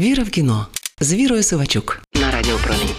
Віра в кіно з Вірою Сивачук на Радіо Промінь.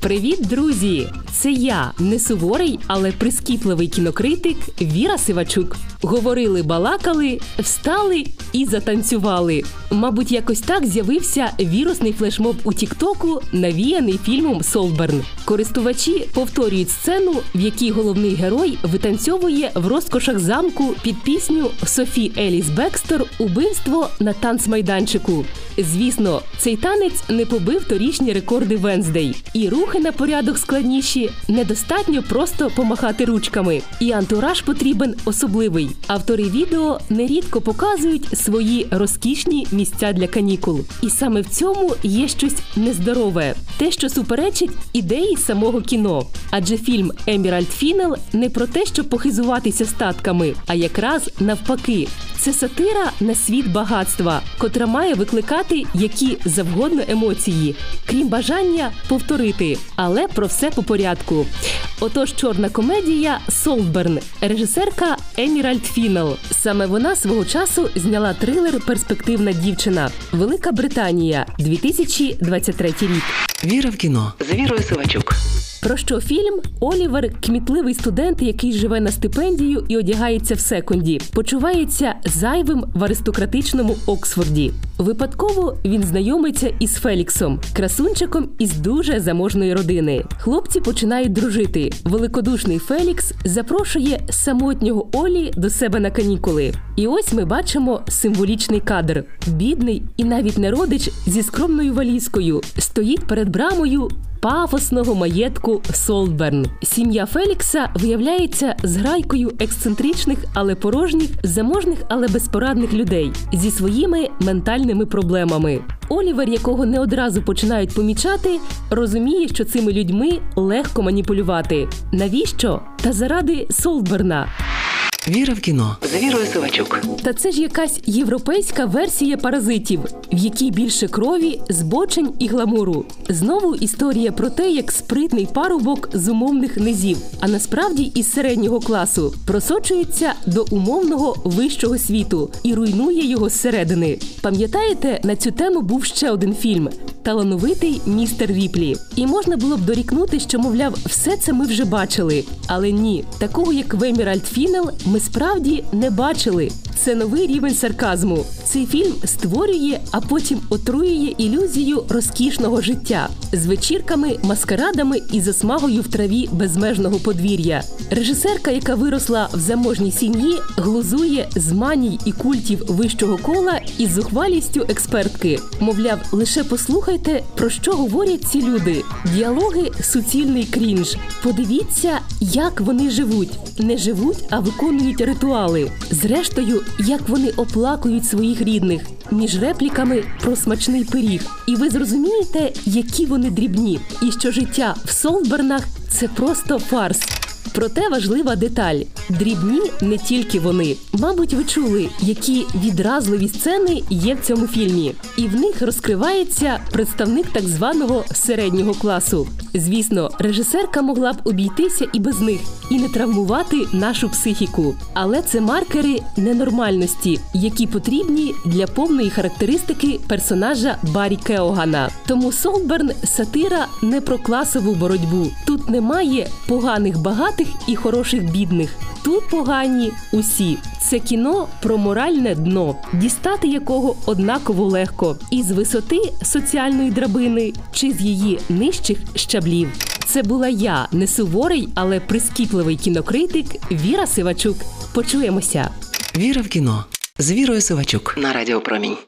Привіт, друзі! Це я, не суворий, але прискіпливий кінокритик Віра Сивачук. Говорили, балакали, встали і затанцювали. Мабуть, якось так з'явився вірусний флешмоб у Тіктоку, навіяний фільмом Солберн. Користувачі повторюють сцену, в якій головний герой витанцьовує в розкошах замку під пісню Софі Еліс Бекстер Убивство на танцмайданчику. Звісно, цей танець не побив торічні рекорди Венздей. І рухи на порядок складніші. Недостатньо просто помахати ручками. І антураж потрібен особливий. Автори відео нерідко показують свої розкішні місця для канікул. І саме в цьому є щось нездорове, те, що суперечить ідеї самого кіно. Адже фільм Еміральд Фінел не про те, щоб похизуватися статками, а якраз навпаки. Це сатира на світ багатства, котра має викликати які завгодно емоції, крім бажання повторити, але про все по порядку. Отож, чорна комедія Солтберн, режисерка Емеральд Феннел. Саме вона свого часу зняла трилер Перспективна дівчина. Велика Британія, 2023 рік. Віра в кіно з Вірою Сивачук. Про що фільм Олівер, кмітливий студент, який живе на стипендію і одягається в секонді, почувається зайвим в аристократичному Оксфорді. Випадково він знайомиться із Феліксом, красунчиком із дуже заможної родини. Хлопці починають дружити. Великодушний Фелікс запрошує самотнього Олі до себе на канікули. І ось ми бачимо символічний кадр: бідний і навіть не родич зі скромною валізкою стоїть перед брамою пафосного маєтку Солдберн. Сім'я Фелікса виявляється зграйкою ексцентричних, але порожніх, заможних, але безпорадних людей зі своїми ментальними проблемами. Олівер, якого не одразу починають помічати, розуміє, що цими людьми легко маніпулювати. Навіщо? Та заради Солдберна. Віра в кіно з Вірою Сивачук. Та це ж якась європейська версія паразитів, в якій більше крові, збочень і гламуру. Знову історія про те, як спритний парубок з умовних низів, а насправді із середнього класу просочується до умовного вищого світу і руйнує його зсередини. Пам'ятаєте, на цю тему був ще один фільм талановитий містер Ріплі. І можна було б дорікнути, що, мовляв, все це ми вже бачили. Але ні, такого як Веміральд Фінел ми справді не бачили. Це новий рівень сарказму. Цей фільм створює, а потім отруює ілюзію розкішного життя з вечірками, маскарадами і засмагою в траві безмежного подвір'я. Режисерка, яка виросла в заможній сім'ї, глузує з маній і культів вищого кола із зухвалістю експертки. Мовляв, лише послухайте, про що говорять ці люди. Діалоги суцільний крінж. Подивіться, як вони живуть. Не живуть, а виконують ритуали. Зрештою, як вони оплакують своїх рідних між репліками про смачний пиріг. І ви зрозумієте, які вони дрібні, і що життя в Солбернах це просто фарс. Проте важлива деталь: дрібні не тільки вони. Мабуть, ви чули, які відразливі сцени є в цьому фільмі, і в них розкривається представник так званого середнього класу. Звісно, режисерка могла б обійтися і без них, і не травмувати нашу психіку. Але це маркери ненормальності, які потрібні для повної характеристики персонажа Барі Кеогана. Тому Солберн сатира не про класову боротьбу. Тут немає поганих багатих і хороших бідних. Тут погані усі. Це кіно про моральне дно, дістати якого однаково легко, і з висоти соціальної драбини чи з її нижчих щаблів. Це була я, не суворий, але прискіпливий кінокритик Віра Сивачук. Почуємося. Віра в кіно з Вірою Сивачук на Радіо Промінь.